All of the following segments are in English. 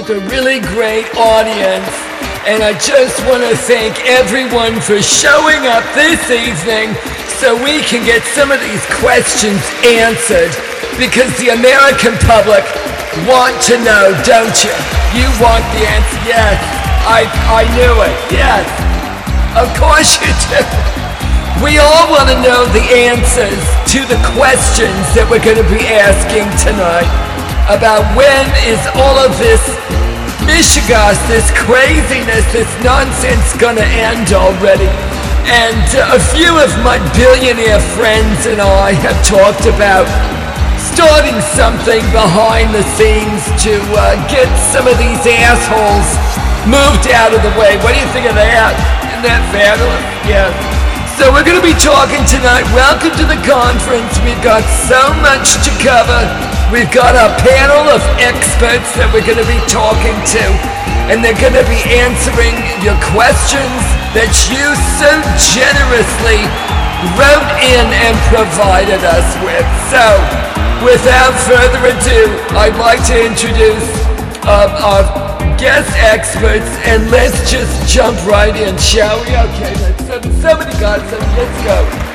with a really great audience. And I just want to thank everyone for showing up this evening so we can get some of these questions answered. Because the American public want to know, don't you? You want the answer? Yes. I, I knew it. Yes. Of course you do. We all want to know the answers to the questions that we're going to be asking tonight about when is all of this mishigas, this craziness, this nonsense gonna end already? And a few of my billionaire friends and I have talked about starting something behind the scenes to uh, get some of these assholes moved out of the way. What do you think of that? Isn't that fabulous? Yeah. So we're going to be talking tonight. Welcome to the conference. We've got so much to cover. We've got a panel of experts that we're going to be talking to, and they're going to be answering your questions that you so generously wrote in and provided us with. So, without further ado, I'd like to introduce uh, our guest experts, and let's just jump right in, shall we? Okay, let's, somebody got some. Let's go.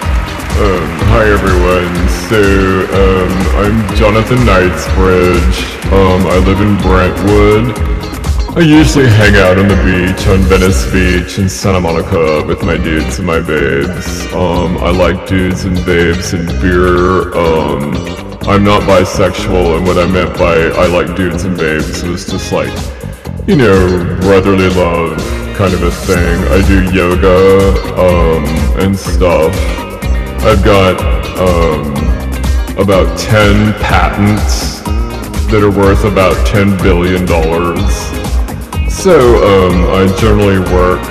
Um, hi everyone. So, um, I'm Jonathan Knightsbridge. Um, I live in Brentwood. I usually hang out on the beach, on Venice Beach in Santa Monica with my dudes and my babes. Um, I like dudes and babes and beer. Um, I'm not bisexual, and what I meant by I like dudes and babes was just like, you know, brotherly love kind of a thing. I do yoga, um, and stuff. I've got um, about 10 patents that are worth about $10 billion. So um, I generally work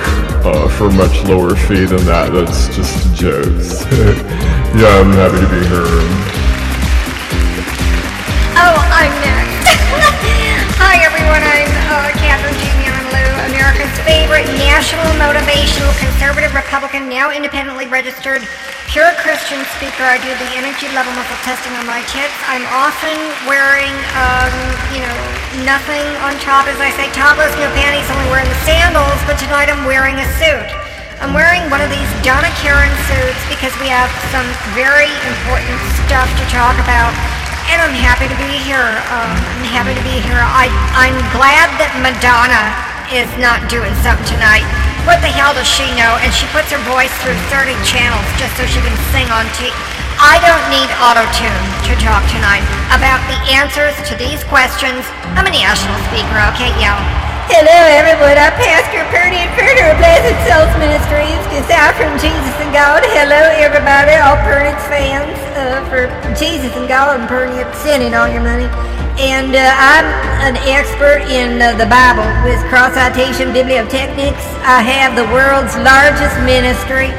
uh, for much lower fee than that. That's just jokes. yeah, I'm happy to be here. Favorite national motivational conservative Republican, now independently registered pure Christian speaker. I do the energy level muscle testing on my tits. I'm often wearing, um, you know, nothing on top, as I say, topless, no panties, only wearing the sandals. But tonight I'm wearing a suit. I'm wearing one of these Donna Karan suits because we have some very important stuff to talk about. And I'm happy to be here. Um, I'm happy to be here. I, I'm glad that Madonna is not doing something tonight. What the hell does she know? And she puts her voice through 30 channels just so she can sing on I don't need auto-tune to talk tonight about the answers to these questions. I'm a national speaker, okay, y'all? Hello, everyone. I'm Pastor Purdy and Further of Blessed Souls Ministries. It's out from Jesus and God. Hello, everybody, all Purnit's fans. Uh, for Jesus and God and Purnit sending all your money. And uh, I'm an expert in uh, the Bible with cross citation bibliotechnics. I have the world's largest ministry.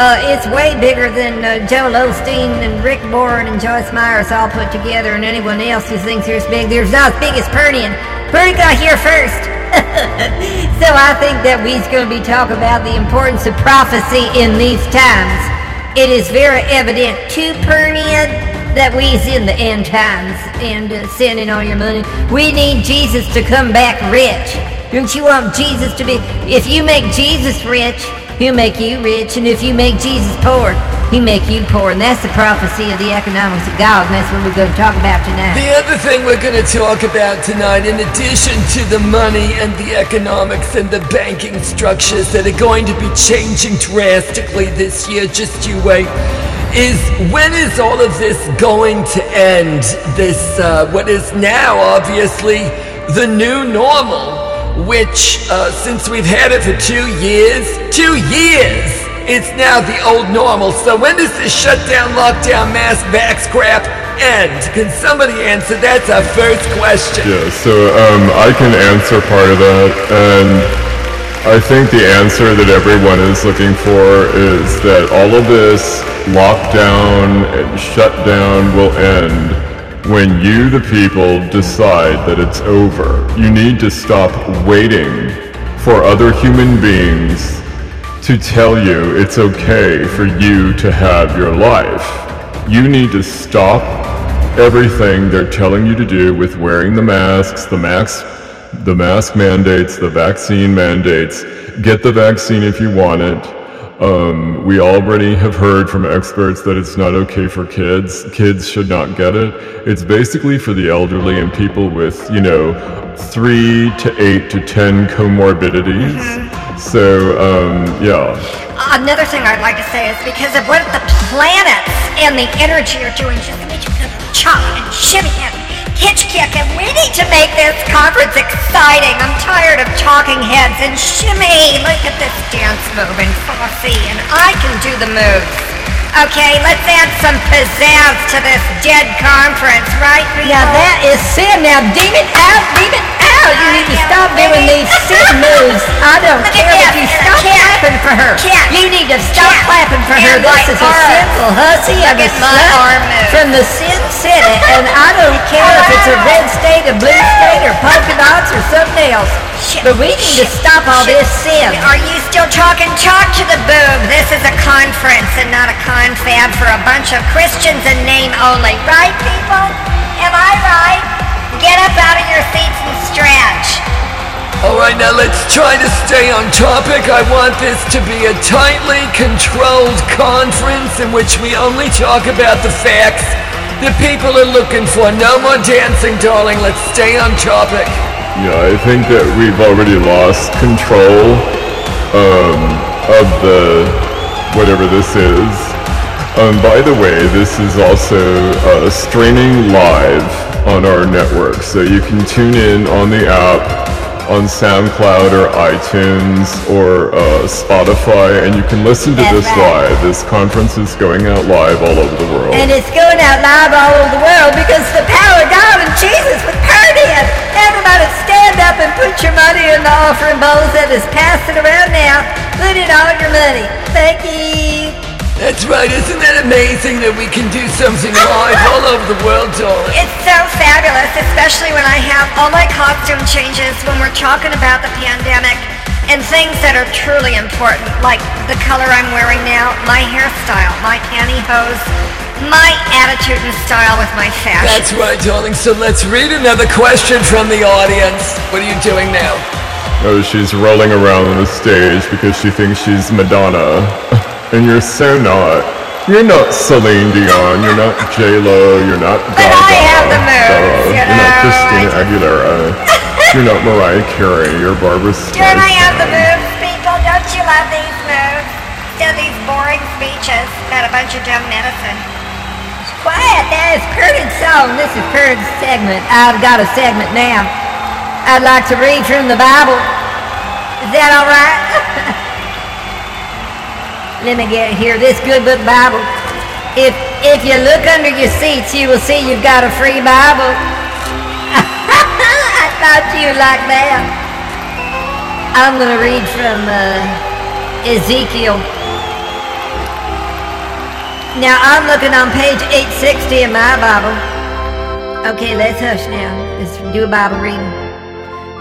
Uh, it's way bigger than uh, Joel Osteen and Rick Warren and Joyce Myers all put together, and anyone else who thinks they're as big. There's not as big as Purdy, and Purdy got here first. so I think that we's going to be talking about the importance of prophecy in these times. It is very evident to Pernian that we's in the end times and uh, sending all your money. We need Jesus to come back rich. Don't you want Jesus to be? If you make Jesus rich, he'll make you rich, and if you make Jesus poor, he'll make you poor. And that's the prophecy of the economics of God, and that's what we're going to talk about tonight. The other thing we're going to talk about tonight, in addition to the money and the economics and the banking structures that are going to be changing drastically this year, just you wait, is when is all of this going to end? This, uh, what is now obviously the new normal, which, uh, since we've had it for two years, two years, it's now the old normal. So when does this shutdown, lockdown, mask, vax crap end? Can somebody answer? That's our first question. Yeah, so um, I can answer part of that, and I think the answer that everyone is looking for is that all of this lockdown and shutdown will end when you, the people, decide that it's over. You need to stop waiting for other human beings to tell you it's okay for you to have your life. You need to stop everything they're telling you to do with wearing the masks, the mask The mask mandates, the vaccine mandates. Get the vaccine if you want it. Um, we already have heard from experts that it's not okay for kids. Kids should not get it. It's basically for the elderly and people with, you know, three to eight to ten comorbidities. Mm-hmm. So, um, yeah. Another thing I'd like to say is because of what the planets and the energy are doing, just to make you chop and shimmy and hitch kick, and we need to make this conference exciting. I'm tired of talking heads and shimmy. Look at this dance move and Fosse, and I can do the moves. Okay, let's add some pizzazz to this dead conference, right? Yeah, that is sin. Now, demon out, demon out. You need to stop doing these sin moves. I don't care if you stop clapping for her. You need to stop clapping for her. This is a sinful hussy of a slut from the sin city, and I don't care if it's a red state, a blue state, or polka dots, or something else. But we need to stop all this sin. Are you still talking? Talk to the boob. This is a conference and not a confab for a bunch of Christians in name only. Right, people? Am I right? Get up out of your seats and stretch. All right, now let's try to stay on topic. I want this to be a tightly controlled conference in which we only talk about the facts that people are looking for. No more dancing, darling. Let's stay on topic. Yeah, I think that we've already lost control um, of the whatever this is. Um, by the way, this is also uh, streaming live on our network, so you can tune in on the app on SoundCloud or iTunes or uh, Spotify, and you can listen to That's this right. live. This conference is going out live all over the world. And it's going out live all over the world because the power of God and Jesus was partying. Everybody stand up and put your money in the offering bowls that is passing around now. Put in all your money. Thank you. That's right. Isn't that amazing that we can do something live all over the world, darling? It's so fabulous, especially when I have all my costume changes when we're talking about the pandemic and things that are truly important, like the color I'm wearing now, my hairstyle, my pantyhose, my attitude and style with my fashion. That's right, darling. So let's read another question from the audience. What are you doing now? Oh, she's rolling around on the stage because she thinks she's Madonna. And you're so not. You're not Celine Dion. You're not J Lo. You're not Gaga. But I have the moves. You are not Christina Aguilera. you're not Mariah Carey. You're Barbra Streisand. Don't I have the moves, people? Don't you love these moves? Still these boring speeches about a bunch of dumb medicine. Quiet. That is Curtin's song. This is Curtin's segment. I've got a segment now. I'd like to read from the Bible. Is that all right? Let me get here. This good book Bible. If if you look under your seats, you will see you've got a free Bible. I thought you'd like that. I'm going to read from uh, Ezekiel. Now I'm looking on page 860 in my Bible. Okay, let's hush now. Let's do a Bible reading.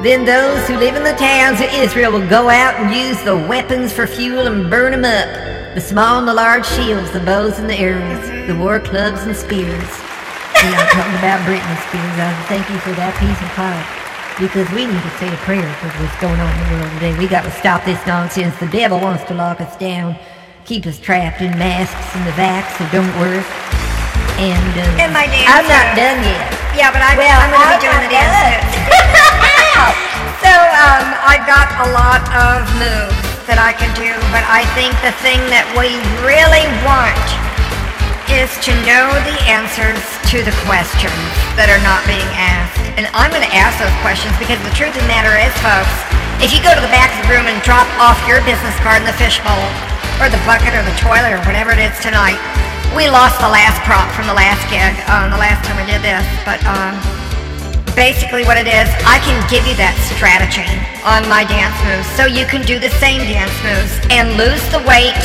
Then those who live in the towns of Israel will go out and use the weapons for fuel and burn them up the small and the large shields, the bows and the arrows, the war clubs and spears. And I'm talking about Britney Spears. I thank you for that piece of pie. Because we need to say a prayer for what's going on in the world today. We got to stop this nonsense. The devil wants to lock us down, keep us trapped in masks and the vax that don't work. And, uh, and my dance I'm not done yet. Yeah, but I, well, I'm going to be doing the dance so um, I got a lot of moves that I can do, but I think the thing that we really want is to know the answers to the questions that are not being asked. And I'm going to ask those questions because the truth of the matter is, folks, if you go to the back of the room and drop off your business card in the fishbowl, or the bucket, or the toilet, or whatever it is tonight, we lost the last prop from the last gig, um, the last time we did this, but um, basically what it is, I can give you that strategy on my dance moves so you can do the same dance moves and lose the weight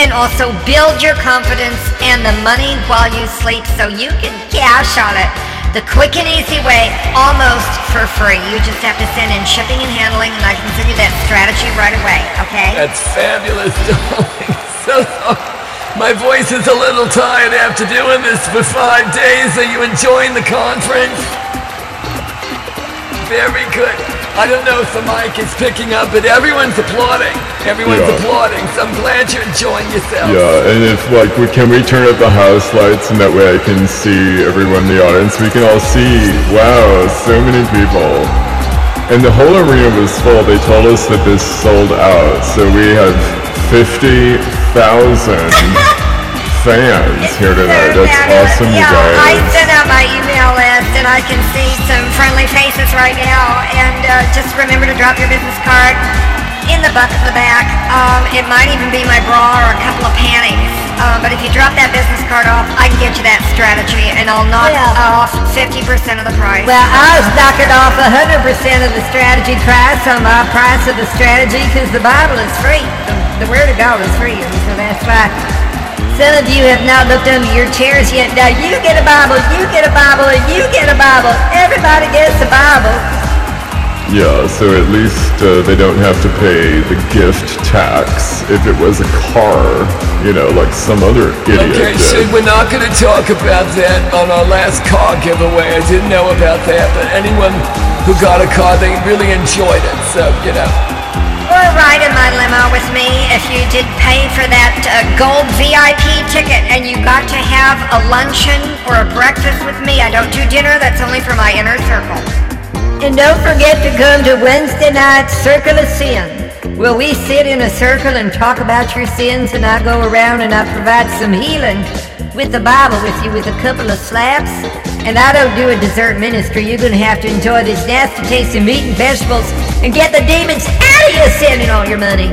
and also build your confidence and the money while you sleep so you can cash on it the quick and easy way almost for free. You just have to send in shipping and handling and I can send you that strategy right away, okay? That's fabulous, darling. So, so my voice is a little tired after doing this for five days. Are you enjoying the conference? Very good. I don't know if the mic is picking up, but everyone's applauding. Everyone's Yeah. applauding, so I'm glad you're enjoying yourself. Yeah, and if like, we, can we turn up the house lights and that way I can see everyone in the audience? We can all see. Wow, so many people. And the whole arena was full. They told us that this sold out, so we have fifty thousand fans here tonight. That's awesome, you yeah, I sent out my email list and I can see some friendly faces right now. And uh, just remember to drop your business card in the bucket in the back. Um, it might even be my bra or a couple of panties. Uh, but if you drop that business card off, I can get you that strategy and I'll knock Well- off 50% of the price. Well, I was knocking off 100% of the strategy price on my price of the strategy because the Bible is free. The, the Word of God is free, and so that's why some of you have not looked under your chairs yet. Now you get a Bible, you get a Bible, and you get a Bible. Everybody gets a Bible. Yeah, so at least uh, they don't have to pay the gift tax if it was a car, you know, like some other idiot Okay, did. so we're not going to talk about that on our last car giveaway. I didn't know about that, but anyone who got a car, they really enjoyed it. So, you know. Ride in my limo with me if you did pay for that uh, gold VIP ticket and you got to have a luncheon or a breakfast with me. I don't do dinner, that's only for my inner circle. And don't forget to come to Wednesday night Circle of Sin, where we sit in a circle and talk about your sins, and I go around and I provide some healing with the Bible with you with a couple of slaps. And I don't do a dessert ministry. You're gonna have to enjoy this nasty taste of meat and vegetables and get the demons out of you sending all your money.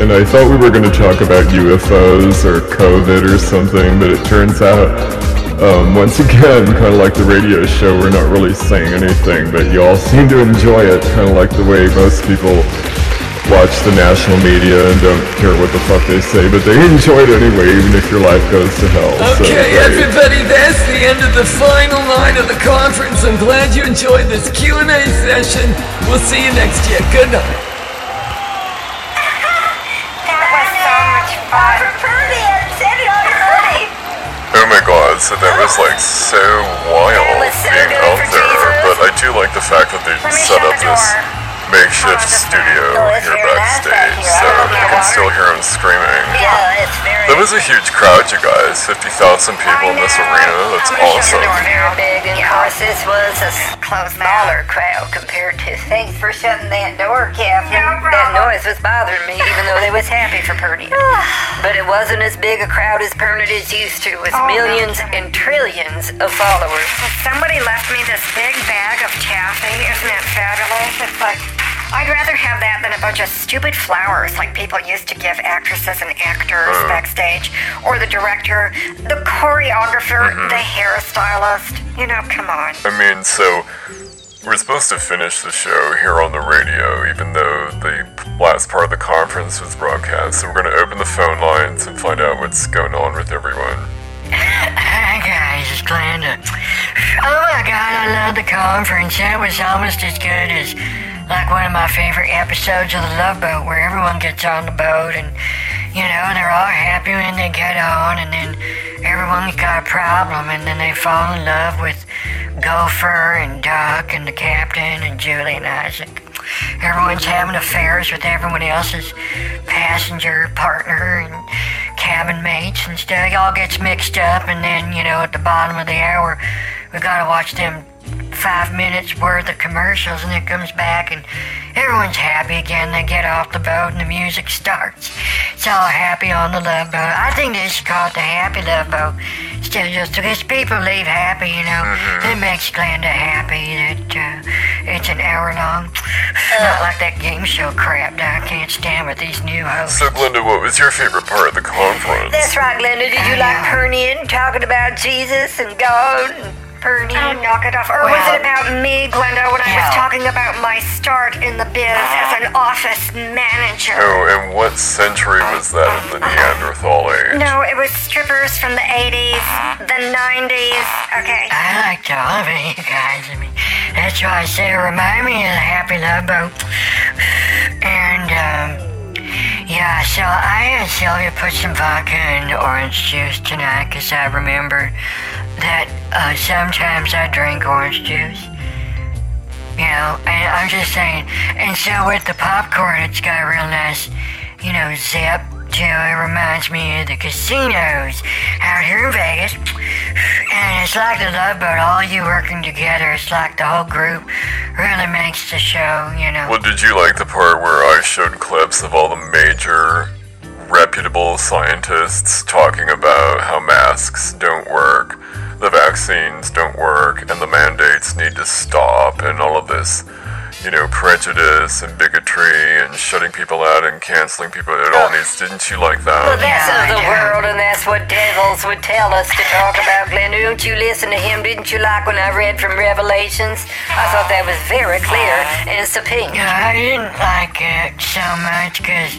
And I thought we were going to talk about UFOs or COVID or something, but it turns out, um, once again, kind of like the radio show, we're not really saying anything, but you all seem to enjoy it, kind of like the way most people watch the national media and don't care what the fuck they say, but they enjoy it anyway, even if your life goes to hell. Okay, great. everybody, that's the end of the final night of the conference. I'm glad you enjoyed this Q&A session. We'll see you next year. Good night. That was so much fun. Oh my god, so that was like so wild being out there, but I do like the fact that they set up this makeshift studio here very nice back backstage, here. so you can still hear them screaming. Yeah, it's very. That was a huge crowd, you guys. 50,000 people in this arena. That's I'm gonna shut awesome. the. Big, and of course, this was a Close that. smaller crowd compared to. Thanks for shutting that door, Catherine. No that noise was bothering me, even though they was happy for Pernia. Ah. but it wasn't as big a crowd as Pernia is used to, with Oh, no. millions and trillions of followers. Somebody left me this big bag of taffy. Isn't that fabulous? It's like, I'd rather have that than a bunch of stupid flowers like people used to give actresses and actors uh. backstage, or the director, the choreographer, mm-hmm. the hairstylist. You know, come on. I mean, so we're supposed to finish the show here on the radio, even though the last part of the conference was broadcast. So we're going to open the phone lines and find out what's going on with everyone. Hi guys, it's Glenda. Oh my god, I love the conference. That was almost as good as like one of my favorite episodes of the Love Boat where everyone gets on the boat and you know, they're all happy when they get on and then everyone's got a problem and then they fall in love with Gopher and Doc and the captain and Julie and Isaac. Everyone's having affairs with everyone else's passenger partner and cabin mates and stuff. It all gets mixed up, and then, you know, at the bottom of the hour, we gotta watch them five minutes worth of commercials, and it comes back, and everyone's happy again. They get off the boat, and the music starts. It's all happy on the love boat. I think they should call it the happy love boat. Instead of just because people leave happy, you know, mm-hmm. it makes Glenda happy that uh, it's an hour long. It's not like that game show crap that I can't stand with these new hosts. So, Glenda, what was your favorite part of the conference? That's right, Glenda. Did you mm-hmm. like Pernian talking about Jesus and God and Pernian? Oh, knock it off. Or was it about me, Glenda, when I was Yeah. talking about my start in the biz as an office manager? Oh, and what century was that of the Neanderthal age? No, it was strippers from the 80s, the 90s. Okay. I like all of it, you guys. I mean, that's why I say it remind me of the Happy Love Boat. And, um, yeah, so I had Sylvia put some vodka and orange juice tonight because I remembered that uh, sometimes I drink orange juice. You know, and I'm just saying. And so with the popcorn, it's got a real nice, you know, zip to it. It reminds me of the casinos out here in Vegas. And it's like the Love Boat, all you working together. It's like the whole group really makes the show, you know. Well, did you like the part where I showed clips of all the major reputable scientists talking about how masks don't work, the vaccines don't work, and the mandates need to stop, and all of this, you know, prejudice and bigotry and shutting people out and canceling people? It all needs. Didn't you like Well, that? that's Yeah, of the world, and that's what devils would tell us to talk about. Glenda, don't you listen to him? Didn't you like when I read from Revelations? I thought that was very clear, and it's a pink. I didn't like it so much because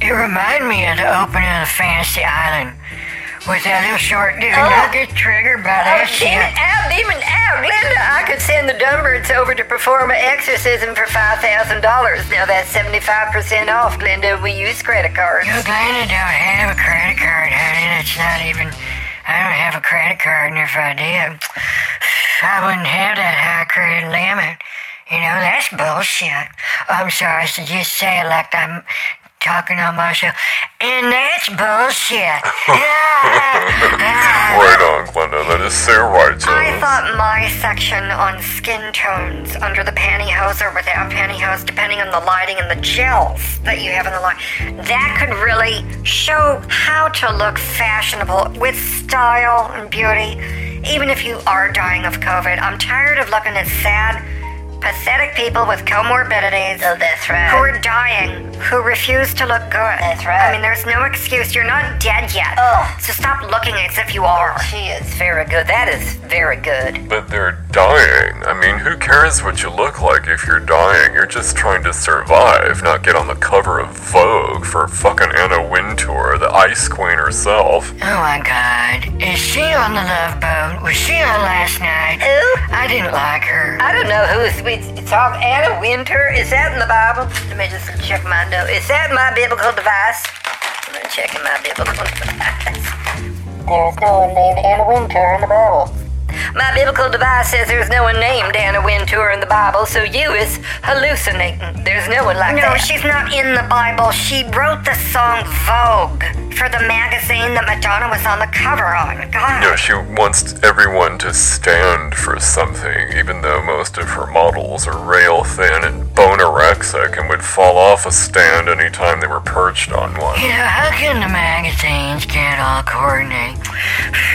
it reminded me of the opening of the Fantasy Island with that little short dude. Oh. I get triggered by Oh, demon out, demon out. Glenda, I could send the Dumbirds over to perform an exorcism for $5,000. Now that's 75% off, Glenda. We use credit cards. You Glenda don't have a credit card, honey. That's not even. I don't have a credit card, and if I did, I wouldn't have that high credit limit. You know, that's bullshit. I'm sorry, I should just say it like I'm talking on myself. And that's bullshit. Right on, Glenda. That is so righteous. I thought my section on skin tones under the pantyhose or without pantyhose, depending on the lighting and the gels that you have in the light, that could really show how to look fashionable with style and beauty, even if you are dying of COVID. I'm tired of looking at sad, pathetic people with comorbidities. Oh, that's right. Who are dying, who refuse to look good. That's right. I mean, there's no excuse. You're not dead yet. Oh. So stop looking as if you are. She is very good. That is very good. But they're dying. I mean, who cares what you look like if you're dying? You're just trying to survive, not get on the cover of Vogue for fucking Anna Wintour, the ice queen herself. Oh my god. Is she on the love boat? Was she on last night? Who? I didn't like her. I don't know who is. It's, it's all Anna Wintour. Is that in the Bible? Let me just check my note. Is that my biblical device? I'm gonna checking my biblical device. There's no one named Anna Wintour in the Bible. My biblical device says there's no one named Anna Wintour in the Bible, so you is hallucinating. There's no one like No, that. No, she's not in the Bible. She wrote the song Vogue for the magazine that Madonna was on the cover on. God. No, she wants everyone to stand for something, even though most of her models are rail thin and bonorexic and would fall off a stand anytime they were perched on one. You know, how can the magazines can't all coordinate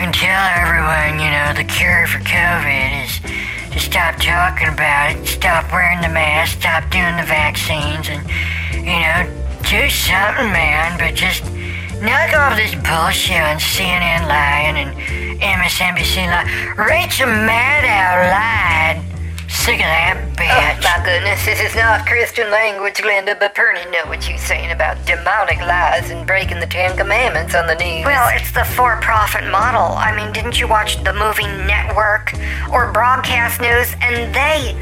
and tell everyone, you know, the cure for COVID is to stop talking about it, stop wearing the mask, stop doing the vaccines, and, you know, do something, man, but just knock off this bullshit on CNN lying and MSNBC lying. Rachel Maddow lied. Sick of that bitch. Oh, my goodness, this is not Christian language, Glenda, but Perny know what you're saying about demonic lies and breaking the Ten Commandments on the news. Well, it's the for profit model. I mean, didn't you watch the movie Network or Broadcast News? And they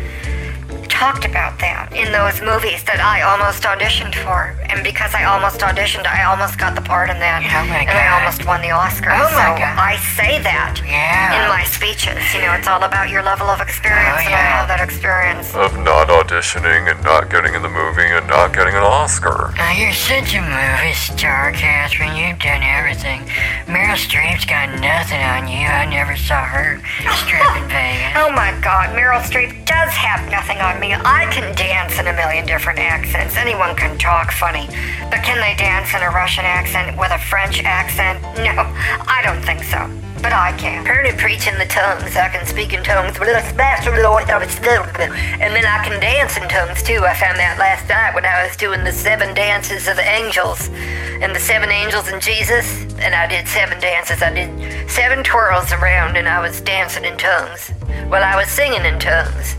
talked about that in those movies that I almost auditioned for. And because I almost auditioned, I almost got the part in that. Oh, my and I almost won the Oscar. Oh, so God. I say that Yeah. in my speeches. You know, it's all about your level of experience, Oh, and I have that experience. Of not auditioning and not getting in the movie and not getting an Oscar. Now, you're such a movie star, Catherine. You've done everything. Meryl Streep's got nothing on you. I never saw her strip in Vegas. Oh my god, Meryl Streep does have nothing on me. I can dance in a million different accents. Anyone can talk funny. But can they dance in a Russian accent with a French accent? No, I don't think so. But I can. Perny preach in the tongues. I can speak in tongues. And then I can dance in tongues too. I found that last night when I was doing the seven dances of the angels and the seven angels and Jesus. And I did seven dances. I did seven twirls around and I was dancing in tongues. Well, I was singing in tongues.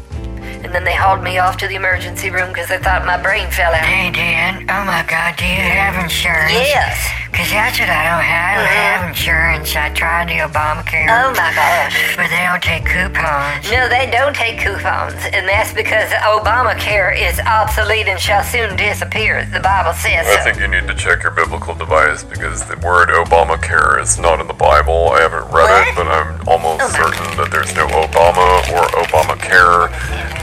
And then they hauled me off to the emergency room because they thought my brain fell out. Hey, Dan. Oh, my God. Do you have insurance? Yes. Because that's what I don't have. I don't have uh-huh. insurance. I tried the Obamacare. Oh my gosh. But they don't take coupons. No, they don't take coupons, and that's because Obamacare is obsolete and shall soon disappear. The Bible says I so. think you need to check your biblical device because the word Obamacare is not in the Bible. I haven't read it, but I'm almost Oh my certain that there's no Obama or Obamacare.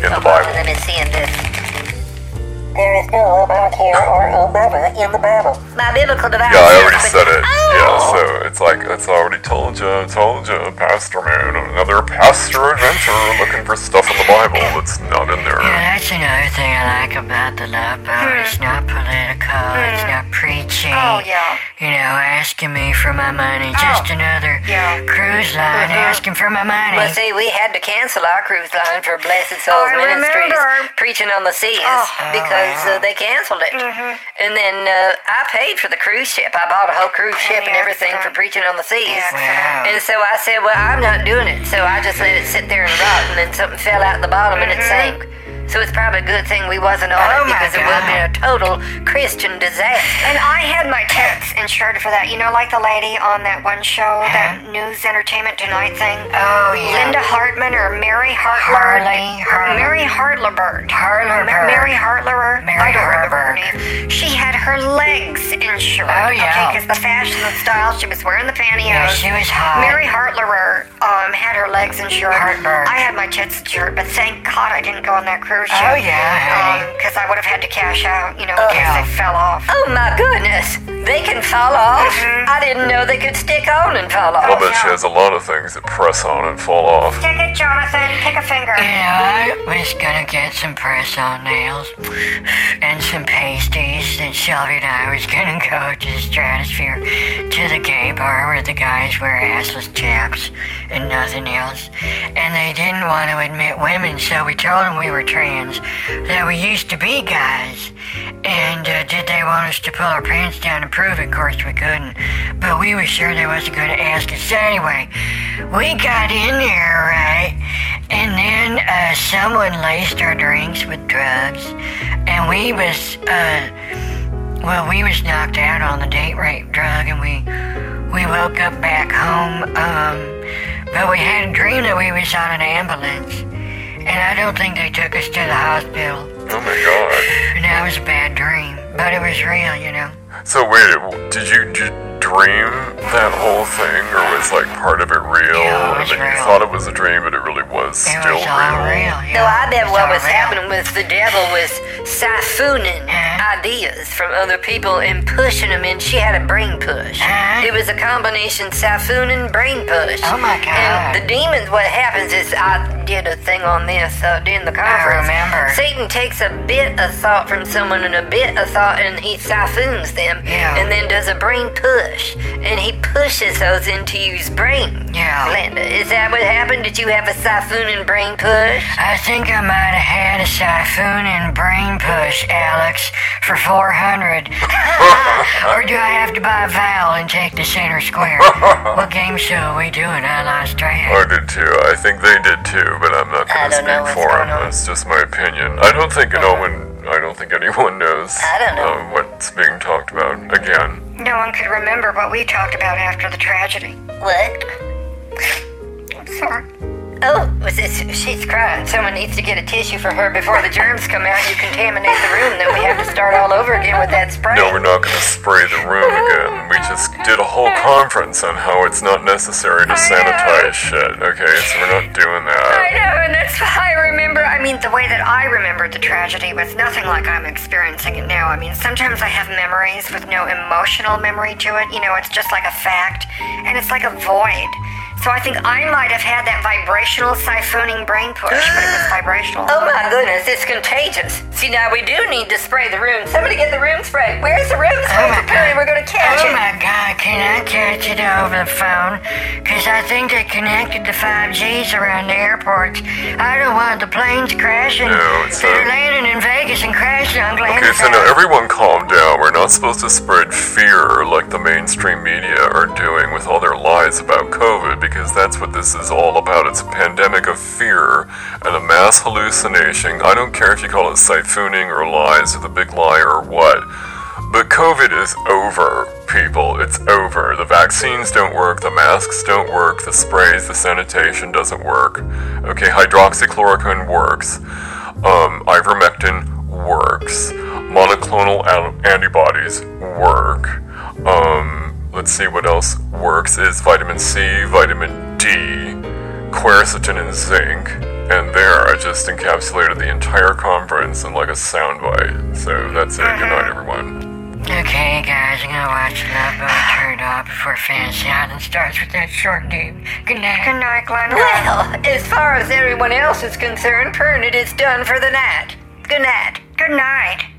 In the Bible. Let me see in this. There is no about here or above in the Bible. My biblical device. Yeah, I already said it. Yeah, Oh! so it's like it's already told you, told you, Pastor Man, another pastor adventure looking for stuff in the Bible that's not in there. Yeah, that's another thing I like about the love boat. It's not political. It's not preaching. Oh, yeah. You know, asking me for my money. Just another Yeah. cruise line asking for my money. Well, see, we had to cancel our cruise line for Blessed Souls I Ministries, remember. preaching on the seas, Oh. because uh, they canceled it. And then uh, I paid for the cruise ship. I bought a whole cruise ship and everything for preaching on the seas. Wow. And so I said, well, I'm not doing it. So I just let it sit there and rot, and then something fell out the bottom and it mm-hmm. sank. So it's probably a good thing we wasn't on Oh, it because it would have been a total Christian disaster. And I had my tents insured for that. You know, like the lady on that one show, that News Entertainment Tonight thing. Oh, yeah. Linda Hartman or Mary Hartler? Harley, Harley. Mary Hartlerbird. Hartlerbird. Ma- Mary Hartlerer? Mary I don't remember her Hartleberg. name. She had her legs insured. Oh, yeah. Okay, because the fashion and style, she was wearing the pantyhose. Yeah, she was hot. Mary Hartlerer um, had her legs insured. Hartberg. I had my tits insured, but thank God I didn't go on that cruise ship. Oh, yeah, honey. Because I would have had to cash out, you know, in case yeah. they fell off. Oh my goodness, they can fall off. Mm-hmm. I didn't know they could stick on and fall off. I'll off. bet she has a lot of things that press on and fall off. Pick it, Jonathan. Pick a finger. You know, I was gonna get some press-on nails and some pasties, and Shelby and I was gonna go to the Stratosphere to the gay bar where the guys wear assless chaps and nothing else. And they didn't want to admit women, so we told them we were trans, that we used to be guys. And uh, did they want us to pull our pants down and prove it? Of course we couldn't. But we were sure they wasn't going to ask us. So anyway, we got in there, right? And then uh, someone laced our drinks with drugs. And we was, uh, well, we was knocked out on the date rape drug. And we, we woke up back home. Um, but we had a dream that we was on an ambulance. And I don't think they took us to the hospital. Oh my god. And that was a bad dream, but it was real, you know. So wait, did you, did you dream that whole thing, or was like part of it real, Yeah, it and was then you thought it was a dream, but it really was It still was all real? real. No. I bet It's what was real. happening was the devil was siphoning Huh? Ideas from other people and pushing them in. She had a brain push. Huh? It was a combination siphon and brain push. Oh, my God. And the demons, what happens is, I did a thing on this uh, during the conference. I remember. Satan takes a bit of thought from someone and a bit of thought and he siphons them. Yeah. And then does a brain push. And he pushes those into you's brain. Yeah. Linda, is that what happened? Did you have a siphon and brain push? I think I might have had a siphon and brain push, Alex, for 400. or do I have to buy a vowel and take the center square? what game show are we doing? I lost track. I did too. I think they did too, but I'm not going to speak for them. That's just my opinion. I don't think no one. I don't think anyone knows. I don't know. uh, what's being talked about again. No one could remember what we talked about after the tragedy. What? I'm sorry. Oh, she's crying. Someone needs to get a tissue for her before the germs come out and you contaminate the room. Then we have to start all over again with that spray. No, we're not going to spray the room again. We just did a whole conference on how it's not necessary to sanitize shit. Okay, so we're not doing that. I know, and that's why I remember. I mean, the way that I remembered the tragedy was nothing like I'm experiencing it now. I mean, sometimes I have memories with no emotional memory to it. You know, it's just like a fact, and it's like a void. So I think I might have had that vibrational siphoning brain push, but it was vibrational. Oh my goodness, it's contagious. See, now we do need to spray the room. Somebody get the room spray. Where's the room oh spray? my Apparently God. we're going to catch Oh it. Oh my god, can I catch it over the phone? Cause I think they connected the 5Gs around the airports. I don't want the planes crashing. No, it's, They're landing in Vegas and crashing on Okay, so now everyone calm down. We're not supposed to spread fear like the mainstream media are doing with all their lies about COVID because that's what this is all about. It's a pandemic of fear and a mass hallucination. I don't care if you call it siphoning or lies or the big lie or what. But COVID is over, people. It's over. The vaccines don't work, the masks don't work, the sprays, the sanitation doesn't work. Okay, hydroxychloroquine works. Um, ivermectin works. Monoclonal antibodies work. Um, let's see what else works is vitamin C, vitamin D, quercetin and zinc And there, I just encapsulated the entire conference in like a soundbite. So that's it. Good night, uh-huh. everyone. Okay, guys, I'm gonna watch Love Boat turn off before Fantasy Island starts with that short dude. Good night. Good night, Glenn. Well, as far as everyone else is concerned, Pernod is done for the night. Good night. Good night.